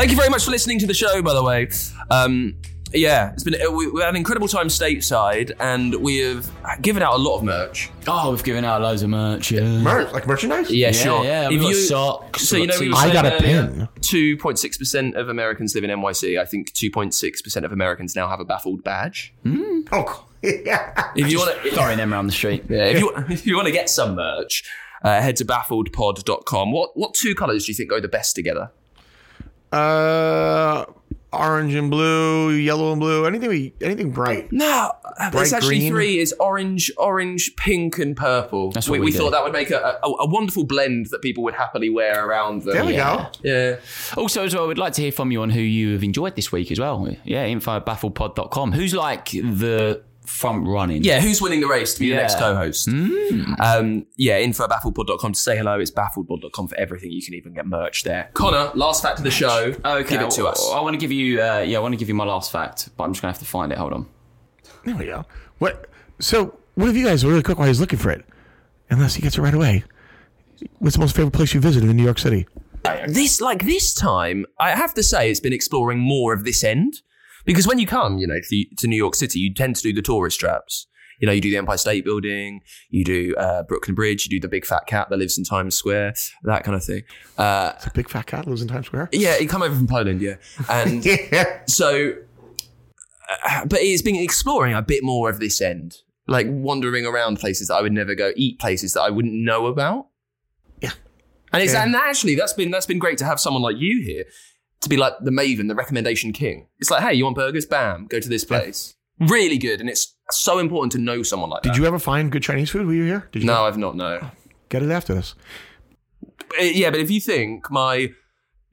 Thank you very much for listening to the show, by the way. Um, yeah, it's been we, we had an incredible time stateside, and we have given out a lot of merch. Oh, we've given out loads of merch. Yeah. Merch, like merchandise. Yeah, Yeah, sure. yeah, we've got socks, So you know, got we were t- I saying got a pin. Two point six percent of Americans live in NYC. I think two point six percent of Americans now have a baffled badge. Oh, cool. yeah. If you want to, Throwing them around the street. yeah, if you if you want to get some merch, uh, head to baffledpod.com. What what two colours do you think go the best together? Uh, orange and blue, yellow and blue, anything, we, anything bright. No, there's Bright actually green? three. Is orange, orange, pink, and purple. That's we, what we we thought that would make a, a, a wonderful blend that people would happily wear around them. There we yeah. go. Yeah. Also, as well, we'd like to hear from you on who you have enjoyed this week as well. Yeah, info at baffledpod.com. Who's like the front running? Yeah, who's winning the race to be the next co-host? Um, yeah, info at baffledpod.com to say hello. It's baffledpod.com for everything. You can even get merch there. Conor, last fact of the show. Okay, Give it to us. I want to give you, uh, yeah, I want to give you my last fact, but I'm just gonna have to find it. Hold on. There we go. What? So, what have you guys really quick while he's looking for it? Unless he gets it right away. What's the most favorite place you visited in New York City? this like this time i have to say it's been exploring more of this end because when you come you know to, to new york city you tend to do the tourist traps you know you do the empire state building you do uh, brooklyn bridge you do the big fat cat that lives in times square that kind of thing uh, The big fat cat lives in Times Square. yeah you come over from poland yeah and Yeah. so uh, but it's been exploring a bit more of this end like wandering around places that i would never go eat places that i wouldn't know about Yeah. and it's Yeah. and actually that's been that's been great to have someone like you here to be like the maven the recommendation king it's like hey you want burgers bam go to this place really good and it's so important to know someone like Did that Did you ever find good Chinese food while you were here? Did you no i've not no get it after this? Uh, yeah, but if you think my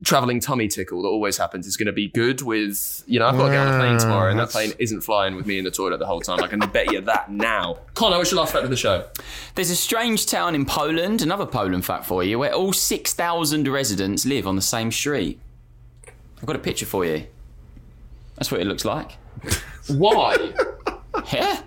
traveling tummy tickle that always happens is going to be good with, you know, I've got to get on a plane tomorrow and that plane isn't flying with me in the toilet the whole time. I can bet you that now. Conor, what's your last fact of the show? There's a strange town in Poland, another Poland fact for you, where all 6,000 residents live on the same street. I've got a picture for you. That's what it looks like. Why? Yeah.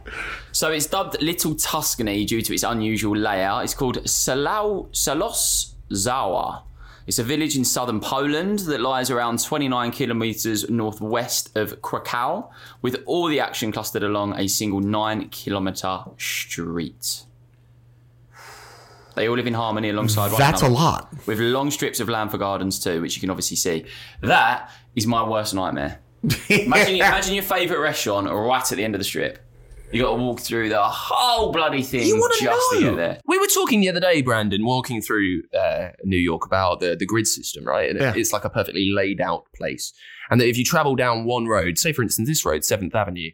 So it's dubbed Little Tuscany due to its unusual layout. It's called Salau, Salos Zawa. It's a village in southern Poland that lies around 29 kilometres northwest of Krakow, with all the action clustered along a single nine kilometre street. They all live in harmony alongside one That's a lot. With long strips of land for gardens too, which you can obviously see. That is my worst nightmare. Imagine, imagine your favourite restaurant right at the end of the strip. You got to walk through the whole bloody thing You just to to get there. We were talking the other day, Brandon, walking through uh, New York about the, the grid system, right? And Yeah. it's like a perfectly laid out place. And that if you travel down one road, say for instance this road, Seventh Avenue,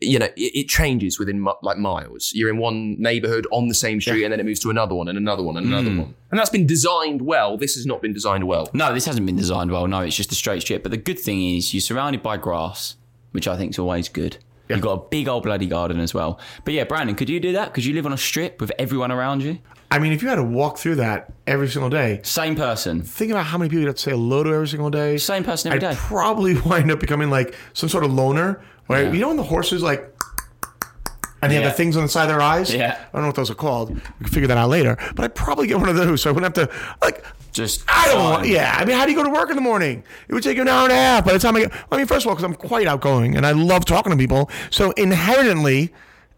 you know, it, it changes within mi- like miles. You're in one neighborhood on the same street, and then it moves to another one, and another one, and another mm. one. And that's been designed well. This has not been designed well. No, this hasn't been designed well. No, it's just a straight strip. But the good thing is you're surrounded by grass, which I think is always good. You've got a big old bloody garden as well. But yeah, Brandon, could you do that? Could you live on a strip with everyone around you? I mean, if you had to walk through that every single day, Same person. think about how many people you'd have to say hello to every single day. Same person every I'd day. probably wind up becoming like some sort of loner. Right? Yeah. You know when the horses like, and they have the things on the side of their eyes. Yeah. I don't know what those are called. We can figure that out later. But I'd probably get one of those, so I wouldn't have to like. Just I don't want. Yeah. I mean, how do you go to work in the morning? It would take you an hour and a half. By the time I get, I mean, first of all, because I'm quite outgoing and I love talking to people, so inherently,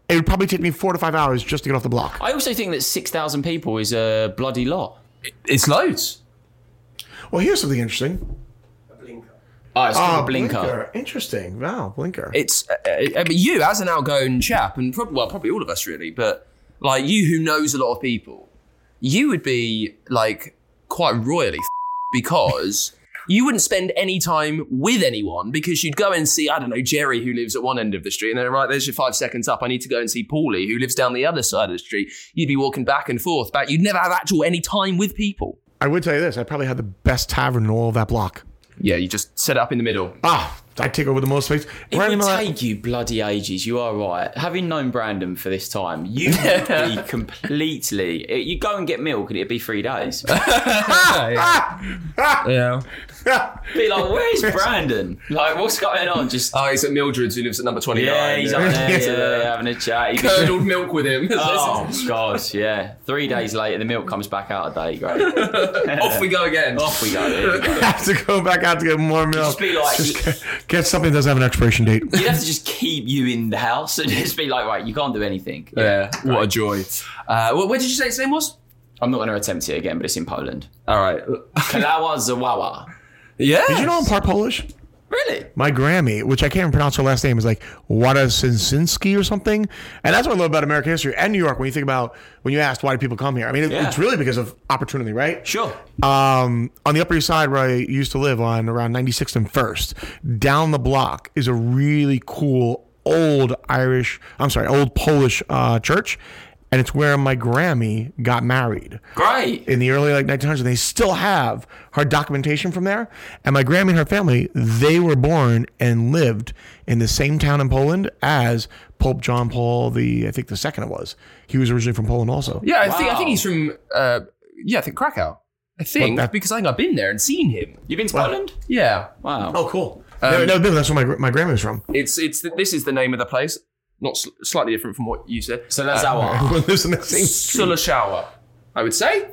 it would probably take me four to five hours just to get off the block. I also think that 6,000 people is a bloody lot. It's loads. Well, here's something interesting. Oh, it's called Ah, a blinker. Interesting. Wow, blinker. It's uh, uh, I mean, you as an outgoing chap, and prob- well, probably all of us really, but like you who knows a lot of people, you would be like quite royally f- because you wouldn't spend any time with anyone because you'd go and see I don't know Jerry who lives at one end of the street, and then right there's your five seconds up. I need to go and see Paulie who lives down the other side of the street. You'd be walking back and forth, but You'd never have actual any time with people. I would tell you this. I probably had the best tavern in all of that block. Yeah, you just set it up in the middle. Ah, I take over the most space. It Right in would my- take you bloody ages. You are right. Having known Brandon for this time, you would be completely. You go and get milk, and it'd be three days. Yeah. be like, where's Brandon? Like, what's going on? Just Oh, he's at Mildred's who lives at number 29. yeah, he's up there yeah, having a chat. He'd be- Curdled milk with him. Oh God, yeah. Three days later, the milk comes back out of day. Great. Off we go again. Off we go. Here we go. have to go back out to get more milk. Just be like, Just get something that doesn't have an expiration date. you'd have to just keep you in the house and just be like, right, you can't do anything. Yeah, what a joy. Uh, wh- where did you say his name was? I'm not going to attempt it again, but it's in Poland. All right. Kalawa Zawawa. Yeah. Did you know I'm part Polish? Really? My Grammy, which I can't even pronounce her last name, is like Wada Sinsinski or something. And that's what I love about American history and New York when you think about when you asked why do people come here. I mean, it, Yeah. it's really because of opportunity, right? Sure. Um, on the Upper East Side, where I used to live on around 96th and First, down the block is a really cool old Irish, I'm sorry, old Polish uh, church. And it's where my Grammy got married Great. in the early like 1900s. And they still have her documentation from there. And my Grammy and her family, they were born and lived in the same town in Poland as Pope John Paul the I think the second it was. He was originally from Poland also. Yeah, I think I think he's from. Uh, yeah, I think Krakow. I think Well, that- because I think I've been there and seen him. You've been to Poland? Yeah, Wow. Oh, cool. no, no, that's where my my Grammy was from. it's it's this is the name of the place. Not sl- slightly different from what you said. So that's Uh, our. Everyone lives in the same street. Sulashawa, I would say.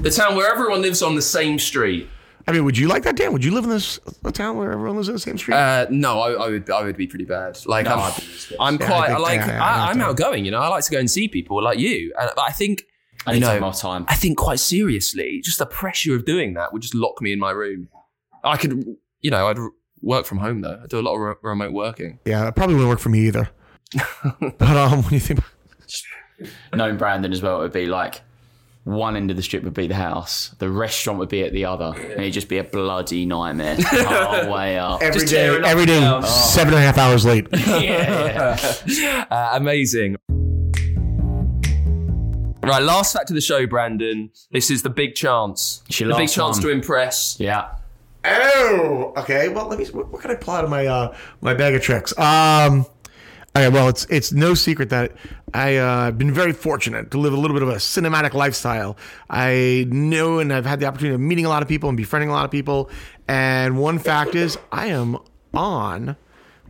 The town where everyone lives on the same street. I mean, would you like that, Dan? Would you live in this a town where everyone lives in the same street? Uh, no, I, I would I would be pretty bad. Like No, I'm, I'd be useless. I'm Yeah, I quite think- like yeah, yeah, I, I I'm know. outgoing. You know, I like to go and see people like you. And I think I you need to know, take more time. I think quite seriously, just the pressure of doing that would just lock me in my room. I could, you know, I'd r- work from home though. I do a lot of re- remote working. yeah, that probably wouldn't work for me either. but um, when you think, Knowing Brandon as well, it would be like one end of the strip would be the house, the restaurant would be at the other, and it'd just be a bloody nightmare the way up. every Just day, tearing up every the day, house. seven and a half hours late. Yeah. Uh, amazing. Right, last fact of the show, Brandon. This is the big chance. It's your the big chance one. to impress. yeah. Oh, okay. Well, let me. What, what can I pull out of my uh my bag of tricks? Um, okay. Well, it's it's no secret that I uh, have been very fortunate to live a little bit of a cinematic lifestyle. I know and I've had the opportunity of meeting a lot of people and befriending a lot of people. And one fact is, I am on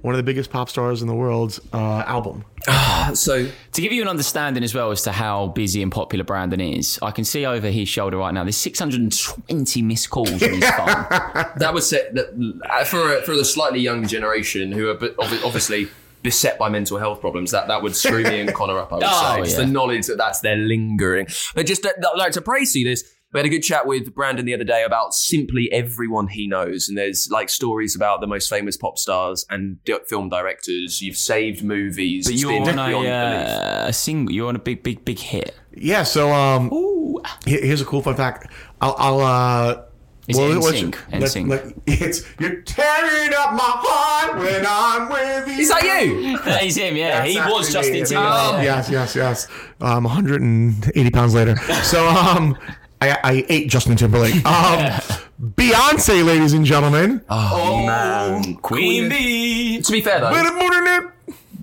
one of the biggest pop stars in the world's uh, album. So To give you an understanding as well as to how busy and popular Brandon is, I can see over his shoulder right now. There's 620 missed calls on his phone. that would set that for for the slightly younger generation who are obviously beset by mental health problems. That that would screw me and Conor up. I would Oh, say just the knowledge that that's their lingering. But just like to praise you this. We had a good chat with Brandon the other day about simply everyone he knows, and there's like stories about the most famous pop stars and di- film directors. You've saved movies. But you're on a, uh, a single. You're on a big, big, big hit. Yeah. So um, here- here's a cool fun fact. I'll. I'll uh, Is it what's- NSYNC? let- NSYNC. let- It's you're tearing up my heart when I'm with you. Is that you? That is him. Yeah, he was actually Justin me. Timberlake. Yes, yes, yes. Um, 180 pounds later. So um, I, I ate Justin Timberlake. Um, Beyonce, ladies and gentlemen. Oh, man, Queen Bee. To be fair though, Bit of more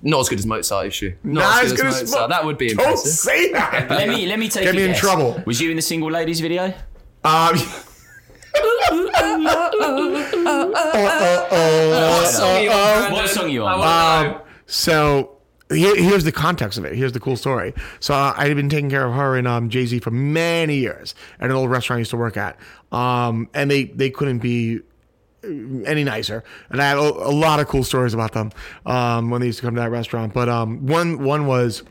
not as good as Mozart, is she? Not, Not as good as, as- Mozart. That would be Don't impressive. say that. Let me let me take Get a me in guess. trouble. Was you in the single ladies video? Um, What song are you on, What song are you on? I wanna know. Um, so here, here's the context of it. Here's the cool story. So uh, I had been taking care of her and um, Jay Z for many years at an old restaurant I used to work at, um, and they they couldn't be any nicer. And I have a, a lot of cool stories about them um, when they used to come to that restaurant. But um, one one was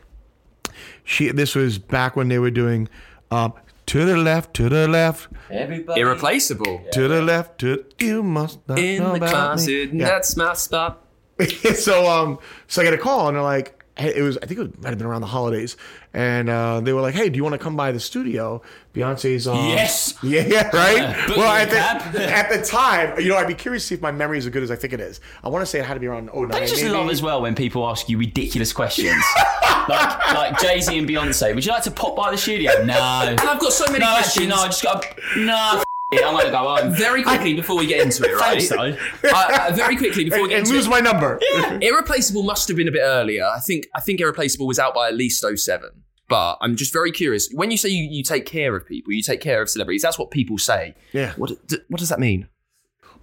she. This was back when they were doing um, to the left, to the left, Everybody. Irreplaceable. to the left. To you must not In know the about closet, me. Yeah. that's my spot. so um so I get a call and they're like hey, it was I think it might have been around the holidays and uh, they were like hey do you want to come by the studio Beyonce's um, Yes. yeah yeah right well at the, at the time you know I'd be curious to see if my memory is as good as I think it is I want to say it had to be around 09 Don't just maybe. love as well when people ask you ridiculous questions? like like Jay Z and Beyonce. Would you like to pop by the studio? No. And I've got so many No, questions. actually, no. I just got no. F- I'm gonna go home. Very quickly before we get into it, right? Though. Uh, uh, very quickly before we get and into lose it. my number. Irreplaceable must have been a bit earlier. I think I think Irreplaceable was out by at least 07. But I'm just very curious. When you say you, you take care of people, you take care of celebrities, that's what people say. Yeah. What, d- what does that mean?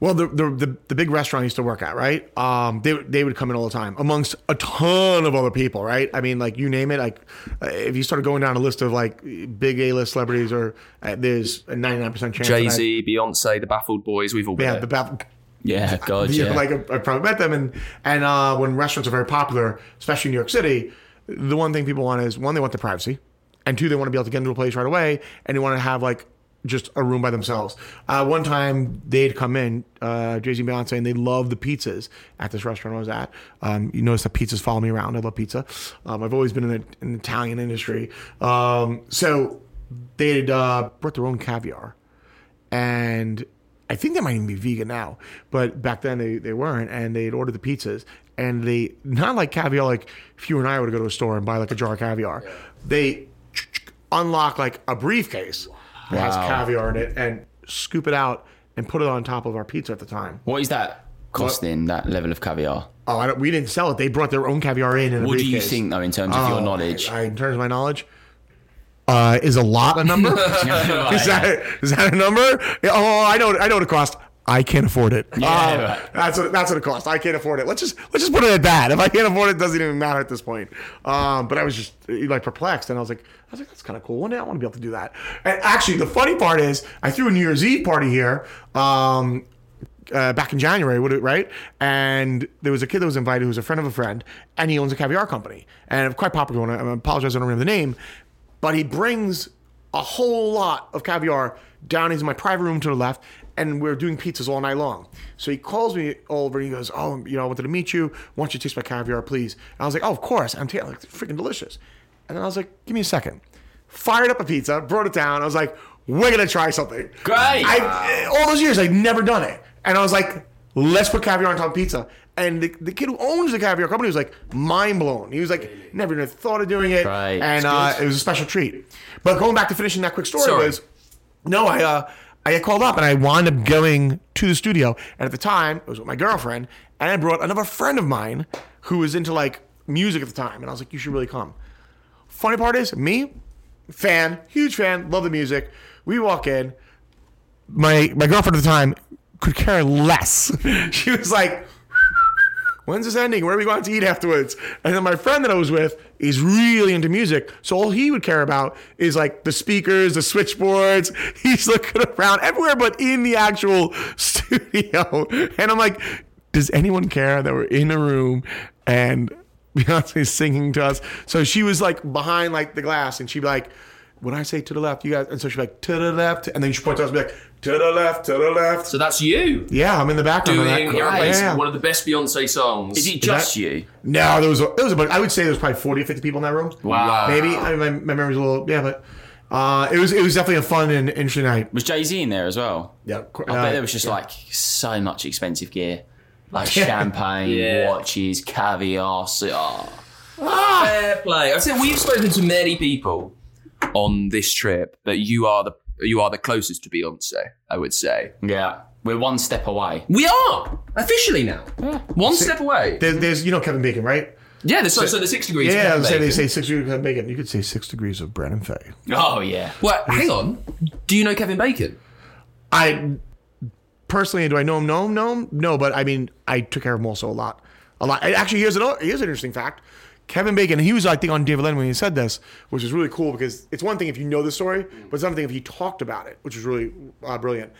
Well, the, the the the big restaurant I used to work at, right? Um, they they would come in all the time, amongst a ton of other people, right? I mean, like you name it. Like uh, if you started going down a list of like big A list celebrities, or uh, there's a 99 percent chance. Jay Z, Beyonce, the Baffled Boys, we've all been Yeah, there. the bath. Yeah, God, Yeah, like I, I probably met them, and and uh, when restaurants are very popular, especially in New York City, the one thing people want is one, they want the privacy, and two, they want to be able to get into a place right away, and they want to have like just a room by themselves. Uh, one time they'd come in, uh, Jay Z and Beyonce, and they loved the pizzas at this restaurant I was at. Um, you notice that pizzas follow me around. I love pizza. Um, I've always been in the, in the Italian industry, um, so they'd uh, brought their own caviar and I think they might even be vegan now, but back then they, they weren't, and they'd order the pizzas, and they not like caviar like if you and I were to go to a store and buy like a jar of caviar, they unlock like a briefcase that has caviar in it and scoop it out and put it on top of our pizza at the time. What is that costing? That level of caviar? Oh, I don't, we didn't sell it; they brought their own caviar in. in a What do you briefcase. think, though, in terms of your Oh, knowledge? I, in terms of my knowledge, uh, is a lot a number? is that is that a number? Oh, I know. I know what it costs. I can't afford it. Yeah, Um, that's what that's what it costs. I can't afford it. Let's just let's just put it at that. If I can't afford it, it doesn't even matter at this point. Um, but I was just like perplexed, and I was like, I was like, that's kind of cool. One day I want to be able to do that. And actually, the funny part is, I threw a New Year's Eve party here. Um, uh, back in January, would it right? And there was a kid that was invited who was a friend of a friend, and he owns a caviar company, and quite popular one. I apologize, I don't remember the name, but he brings a whole lot of caviar down into my private room to the left, and we're doing pizzas all night long. So he calls me over, and he goes, "Oh, you know, I wanted to meet you. Why don't you taste my caviar, please?" And I was like, "Oh, of course." I'm tasting like freaking delicious. And then I was like, "Give me a second. Fired up a pizza, brought it down. I was like, "We're gonna try something." Great. I, all those years, I'd never done it. And I was like, let's put caviar on top of pizza. And the, the kid who owns the caviar company was like mind blown. He was like, never even thought of doing it. Right. And uh, it was a special treat. But going back to finishing that quick story Sorry. was, no, I uh, I got called up and I wound up going to the studio. And at the time, it was with my girlfriend. And I brought another friend of mine who was into like music at the time. And I was like, you should really come. Funny part is, me, fan, huge fan, love the music. We walk in. My my girlfriend at the time could care less. she was like, "When's this ending? Where are we going to eat afterwards?" And then my friend that I was with is really into music, so all he would care about is like the speakers, the switchboards. He's looking around everywhere, but in the actual studio. And I'm like, "Does anyone care that we're in a room and?" Beyonce's singing to us. So she was like behind like the glass and she'd be like, when I say to the left, you guys, and so she'd be like, to the left. And then she point to us and be like, to the left, to the left. So that's you yeah, I'm in the background. of doing that. Irreplaceable, Yeah, yeah. one of the best Beyonce songs. Is it just that- you? No, there was, a, there was a bunch. I would say there was probably 40 or 50 people in that room. Wow. Maybe. I mean, my, my memory's a little, yeah, but uh, it was it was definitely a fun and interesting night. Was Jay Z in there as well? Yeah. I bet there was just like so much expensive gear. Like champagne, Yeah. watches, caviar. So, oh. Fair play. I've said we've spoken to many people on this trip, but you are the you are the closest to Beyonce. I would say Yeah. We're one step away. we are officially now. One step away. There, there's, you know, Kevin Bacon, right? Yeah, the, so, so the six degrees. Yeah, I of was saying they say six degrees of Kevin Bacon. You could say six degrees of Brandon Fay. Oh, yeah. Well, hang on. Do you know Kevin Bacon? I personally, do I know him? No, no, no. But I mean, I took care of him also a lot, a lot. Actually, here's an here's an interesting fact. Kevin Bacon, he was I think on David Letterman when he said this, which is really cool because it's one thing if you know the story, but it's another thing if he talked about it, which is really uh, brilliant.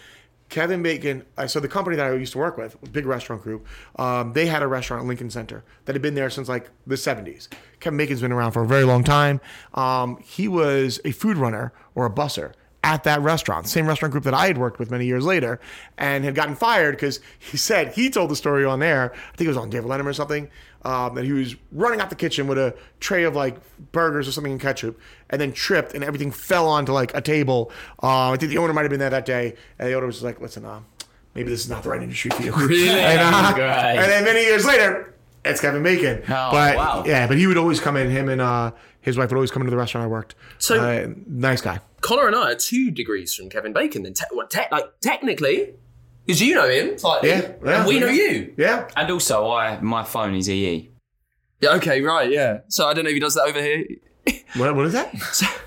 Kevin Bacon, uh, so the company that I used to work with, big restaurant group, um, they had a restaurant at Lincoln Center that had been there since like the 70s. Kevin Bacon's been around for a very long time. Um, he was a food runner or a busser at that restaurant, same restaurant group that I had worked with many years later, and had gotten fired because he said he told the story on there. I think it was on David Letterman or something. Um, that he was running out the kitchen with a tray of like burgers or something in ketchup, and then tripped, and everything fell onto like a table. Uh, I think the owner might have been there that day, and the owner was like, "Listen, uh, maybe this is not the right industry for you." Really? and, uh, Great. and then many years later, it's Kevin Bacon. Oh, but wow. yeah, but he would always come in. Him and uh, his wife would always come into the restaurant I worked. So- uh, nice guy. Conor and I are two degrees from Kevin Bacon. Then, te- well, te- like technically, because you know him slightly, Yeah, yeah, and we know you. Yeah. And also, I my phone is EE. Yeah, okay, right, yeah. So I don't know if he does that over here. What, what is that?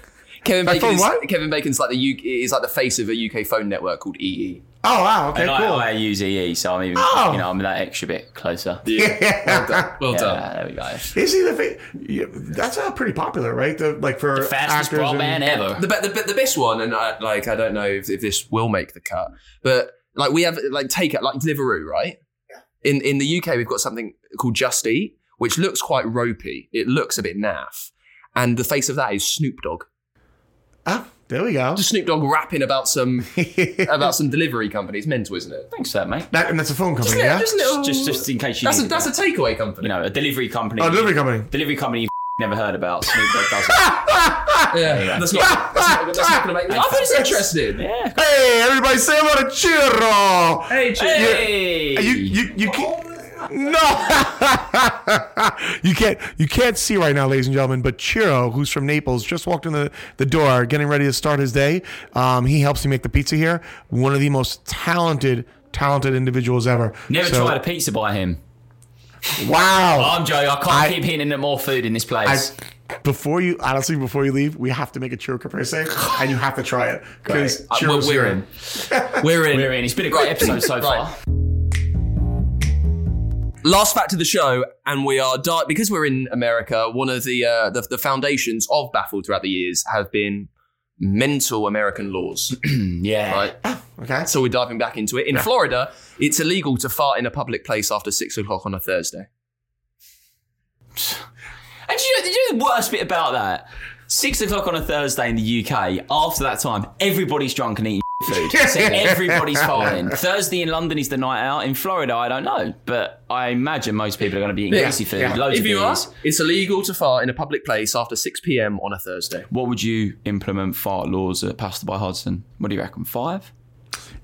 Kevin My Bacon phone is, what? Kevin Bacon's like the U- is like the face of a UK phone network called EE. Oh wow. Okay. and I, cool. I use EE, so I'm even Oh. you know I'm that extra bit closer. Yeah. Well done. Well Yeah, done. there we go. Is he the? Fa- yeah, that's uh, pretty popular, right? The like for Fastest actors broadband and- ever. The, be- the, the best one, and I, like I don't know if, if this will make the cut, but like we have like take it like Deliveroo, right? In in the UK, we've got something called Just Eat, which looks quite ropey. It looks a bit naff, and the face of that is Snoop Dogg. Ah, there we go. Just Snoop Dogg rapping about some about some delivery company. It's mental, isn't it? Thanks for that, mate. That, and that's a phone company, Just, yeah. just little, Just just in case you that's a need that's a takeaway company. you know a delivery company. oh, delivery company. delivery company you never heard about. Snoop Dogg does it. yeah, that's not that's not, that's not going to make me. I thought it's interesting. Yeah. Hey, everybody, say hello to Ciro. Hey, Chief. Hey. You you you can't. No, you can't. You can't see right now, ladies and gentlemen. But Ciro, who's from Naples, just walked in the, the door, getting ready to start his day. Um, he helps me make the pizza here. One of the most talented, talented individuals ever. Never So- tried a pizza by him. Wow. I'm joking. I can't I- keep hitting at more food in this I, place. Before you, honestly, before you leave, we have to make a churro caprese, and you have to try it because Uh, we're, we're in. We're in. We're in. It's been a great episode so Right. far. Last fact of the show, and we are di- because we're in America. One of the, uh, the the foundations of Baffled throughout the years have been mental American laws. Yeah. right, Okay. so we're diving back into it. In Florida, it's illegal to fart in a public place after six o'clock on a Thursday. And you, know, do you know the worst bit about that? Six o'clock on a Thursday in the UK. After that time, everybody's drunk and eating food. So everybody's farting. Thursday in London is the night out. In Florida, I don't know, but I imagine most people are going to be eating greasy food. Loads if of you are, it's illegal to fart in a public place after six p.m. on a Thursday. What would you implement fart laws at Pasta by Hudson? What do you reckon? Five?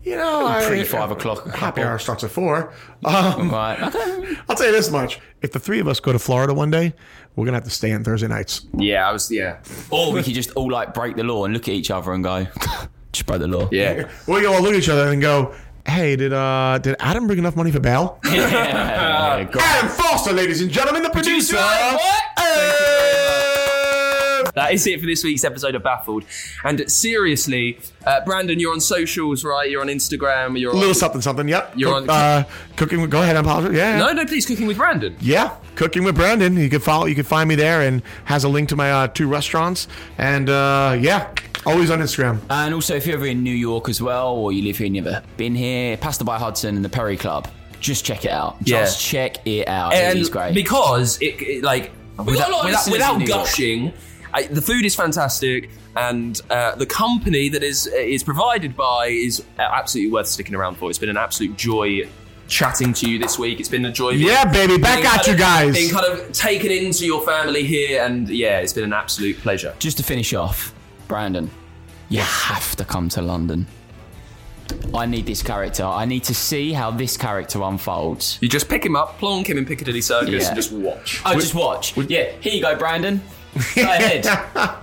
You know, I, Pre five o'clock. happy hour starts at four. Um, Right. Okay. I'll tell you this much: if the three of us go to Florida one day, we're gonna have to stay on Thursday nights. Yeah, I was. Yeah, Or we could just all like break the law and look at each other and go, just break the law. yeah. We all look at each other and go, "Hey, did uh did Adam bring enough money for bail?" Yeah, Adam Foster, ladies and gentlemen, the producer. Hey! That is it for this week's episode of Baffled. And seriously, uh, Brandon, you're on socials, right? You're on Instagram. You're A on. little something, something. Yep. You're Cook- on- uh, cooking. with- Go ahead, I'm apologize. Yeah. No, no, please, cooking with Brandon. Yeah, cooking with Brandon. You can follow. You can find me there, and has a link to my uh, two restaurants. And uh, yeah, always on Instagram. And also, if you're ever in New York as well, or you live here and you've never been here, Pasta by Hudson and the Perry Club, just check it out. Just check it out. and it is great. because it, it, like We've got a lot without, of without, listeners in York. Gushing, I, the food is fantastic, and uh, the company that is is provided by is absolutely worth sticking around for. It's been an absolute joy chatting to you this week. It's been a joy. being- Yeah, baby, back at you of- guys. Being kind of taken into your family here, and yeah, it's been an absolute pleasure. just to finish off, Brandon, you have to come to London. I need this character. I need to see how this character unfolds. You just pick him up, plonk him in Piccadilly Circus, Yeah. and just watch. Oh, just watch. yeah, here you go, Brandon. Go ahead.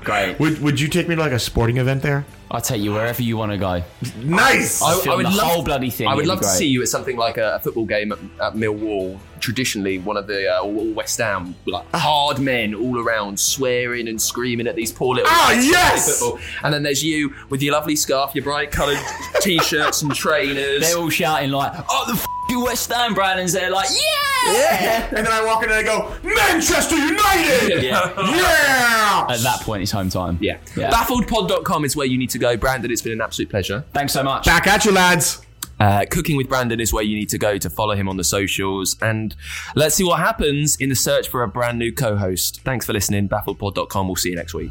Great. Would Would you take me to like a sporting event there? I'll take you wherever you want to go. Nice. I- film the whole bloody thing, I would it'd be love to great. see you at something like a, a football game at, at Millwall. Traditionally, one of the uh, or West Ham, like Ah. hard men all around, swearing and screaming at these poor little. Ah, kids who play yes! Football. And then there's you with your lovely scarf, your bright coloured t-shirts and trainers. They're all shouting like, "Oh, the f- you West Ham!" Brandon's there like, "Yeah!" and then I walk in and I go, Manchester United. Yeah. Yeah. At that point, it's home time. yeah. Yeah. Baffledpod.com is where you need to go. Brandon, it's been an absolute pleasure. Thanks so much. Back at you, lads. Uh, Cooking with Brandon is where you need to go to follow him on the socials. And let's see what happens in the search for a brand new co host. Thanks for listening. Baffledpod.com. We'll see you next week.